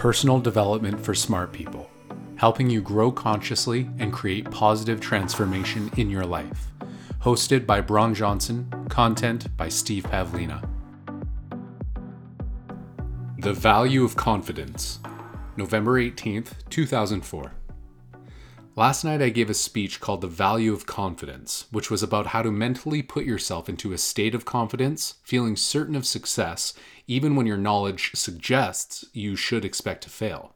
personal development for smart people, helping you grow consciously and create positive transformation in your life. Hosted by Braun Johnson, content by Steve Pavlina. The Value of Confidence, November 18th, 2004. Last night I gave a speech called The Value of Confidence, which was about how to mentally put yourself into a state of confidence, feeling certain of success, even when your knowledge suggests you should expect to fail.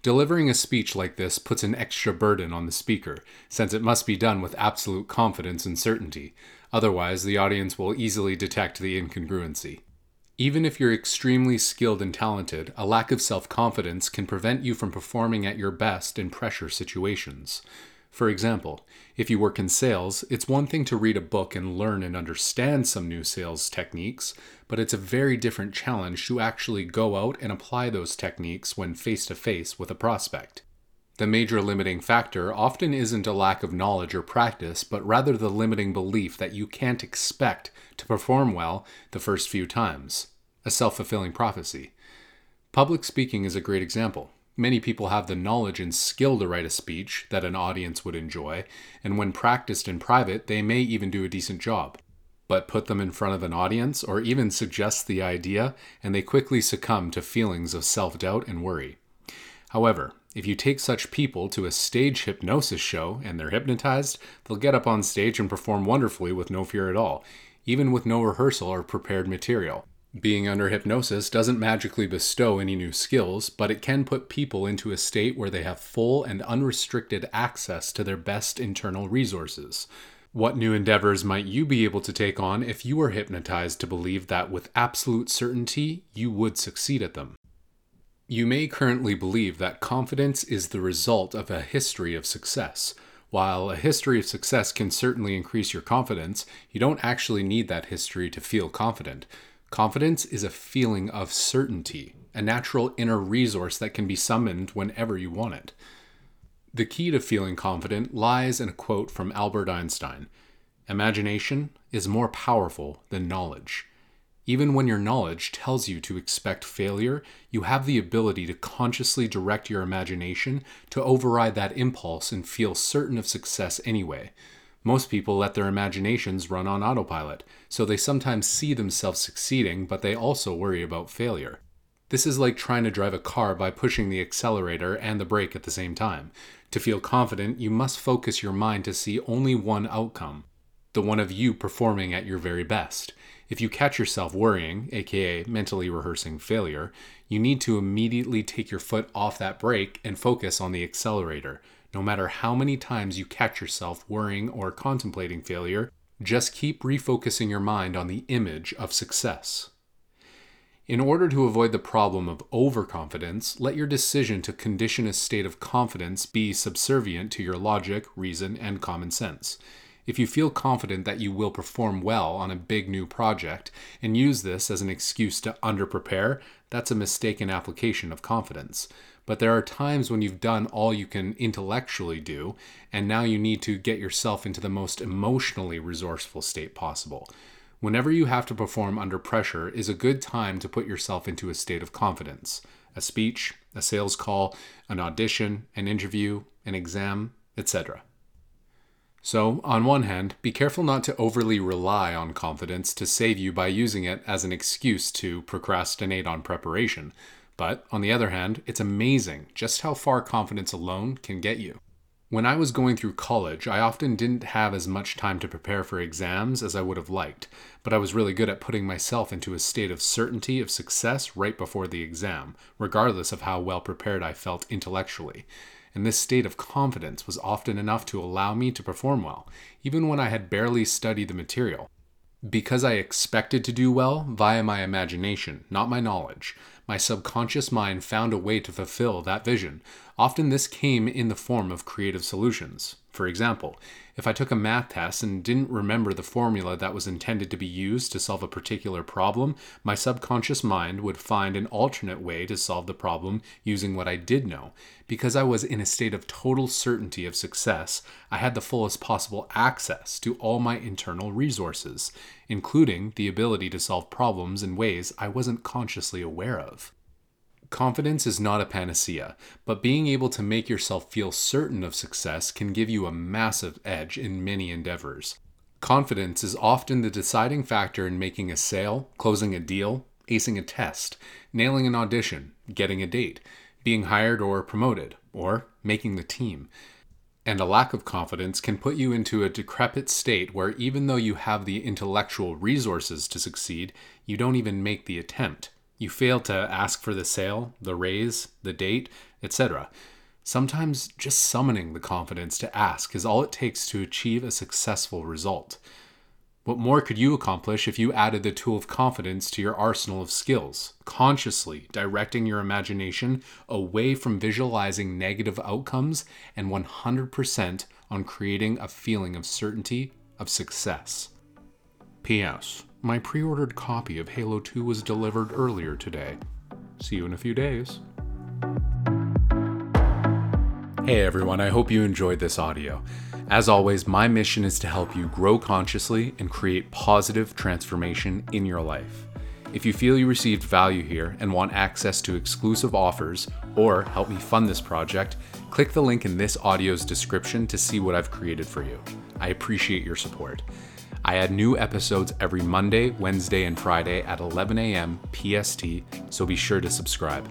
Delivering a speech like this puts an extra burden on the speaker, since it must be done with absolute confidence and certainty. Otherwise, the audience will easily detect the incongruency. Even if you're extremely skilled and talented, a lack of self confidence can prevent you from performing at your best in pressure situations. For example, if you work in sales, it's one thing to read a book and learn and understand some new sales techniques, but it's a very different challenge to actually go out and apply those techniques when face to face with a prospect. The major limiting factor often isn't a lack of knowledge or practice, but rather the limiting belief that you can't expect to perform well the first few times. A self fulfilling prophecy. Public speaking is a great example. Many people have the knowledge and skill to write a speech that an audience would enjoy, and when practiced in private, they may even do a decent job. But put them in front of an audience or even suggest the idea, and they quickly succumb to feelings of self doubt and worry. However, if you take such people to a stage hypnosis show and they're hypnotized, they'll get up on stage and perform wonderfully with no fear at all, even with no rehearsal or prepared material. Being under hypnosis doesn't magically bestow any new skills, but it can put people into a state where they have full and unrestricted access to their best internal resources. What new endeavors might you be able to take on if you were hypnotized to believe that with absolute certainty you would succeed at them? You may currently believe that confidence is the result of a history of success. While a history of success can certainly increase your confidence, you don't actually need that history to feel confident. Confidence is a feeling of certainty, a natural inner resource that can be summoned whenever you want it. The key to feeling confident lies in a quote from Albert Einstein Imagination is more powerful than knowledge. Even when your knowledge tells you to expect failure, you have the ability to consciously direct your imagination to override that impulse and feel certain of success anyway. Most people let their imaginations run on autopilot, so they sometimes see themselves succeeding, but they also worry about failure. This is like trying to drive a car by pushing the accelerator and the brake at the same time. To feel confident, you must focus your mind to see only one outcome the one of you performing at your very best. If you catch yourself worrying, aka mentally rehearsing failure, you need to immediately take your foot off that brake and focus on the accelerator. No matter how many times you catch yourself worrying or contemplating failure, just keep refocusing your mind on the image of success. In order to avoid the problem of overconfidence, let your decision to condition a state of confidence be subservient to your logic, reason, and common sense. If you feel confident that you will perform well on a big new project and use this as an excuse to underprepare, that's a mistaken application of confidence. But there are times when you've done all you can intellectually do, and now you need to get yourself into the most emotionally resourceful state possible. Whenever you have to perform under pressure is a good time to put yourself into a state of confidence. A speech, a sales call, an audition, an interview, an exam, etc. So, on one hand, be careful not to overly rely on confidence to save you by using it as an excuse to procrastinate on preparation. But, on the other hand, it's amazing just how far confidence alone can get you. When I was going through college, I often didn't have as much time to prepare for exams as I would have liked, but I was really good at putting myself into a state of certainty of success right before the exam, regardless of how well prepared I felt intellectually and this state of confidence was often enough to allow me to perform well, even when I had barely studied the material. Because I expected to do well via my imagination, not my knowledge, my subconscious mind found a way to fulfill that vision. Often this came in the form of creative solutions. For example, if I took a math test and didn't remember the formula that was intended to be used to solve a particular problem, my subconscious mind would find an alternate way to solve the problem using what I did know. Because I was in a state of total certainty of success, I had the fullest possible access to all my internal resources, including the ability to solve problems in ways I wasn't consciously aware of. Confidence is not a panacea, but being able to make yourself feel certain of success can give you a massive edge in many endeavors. Confidence is often the deciding factor in making a sale, closing a deal, acing a test, nailing an audition, getting a date, being hired or promoted, or making the team. And a lack of confidence can put you into a decrepit state where even though you have the intellectual resources to succeed, you don't even make the attempt. You fail to ask for the sale, the raise, the date, etc. Sometimes just summoning the confidence to ask is all it takes to achieve a successful result. What more could you accomplish if you added the tool of confidence to your arsenal of skills, consciously directing your imagination away from visualizing negative outcomes and 100% on creating a feeling of certainty of success? P.S. My pre ordered copy of Halo 2 was delivered earlier today. See you in a few days. Hey everyone, I hope you enjoyed this audio. As always, my mission is to help you grow consciously and create positive transformation in your life. If you feel you received value here and want access to exclusive offers or help me fund this project, click the link in this audio's description to see what I've created for you. I appreciate your support. I add new episodes every Monday, Wednesday, and Friday at 11 a.m. PST, so be sure to subscribe.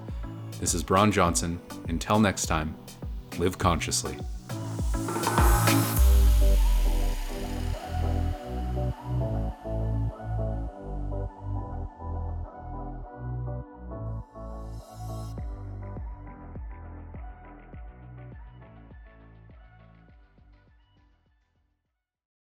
This is Braun Johnson. Until next time, live consciously.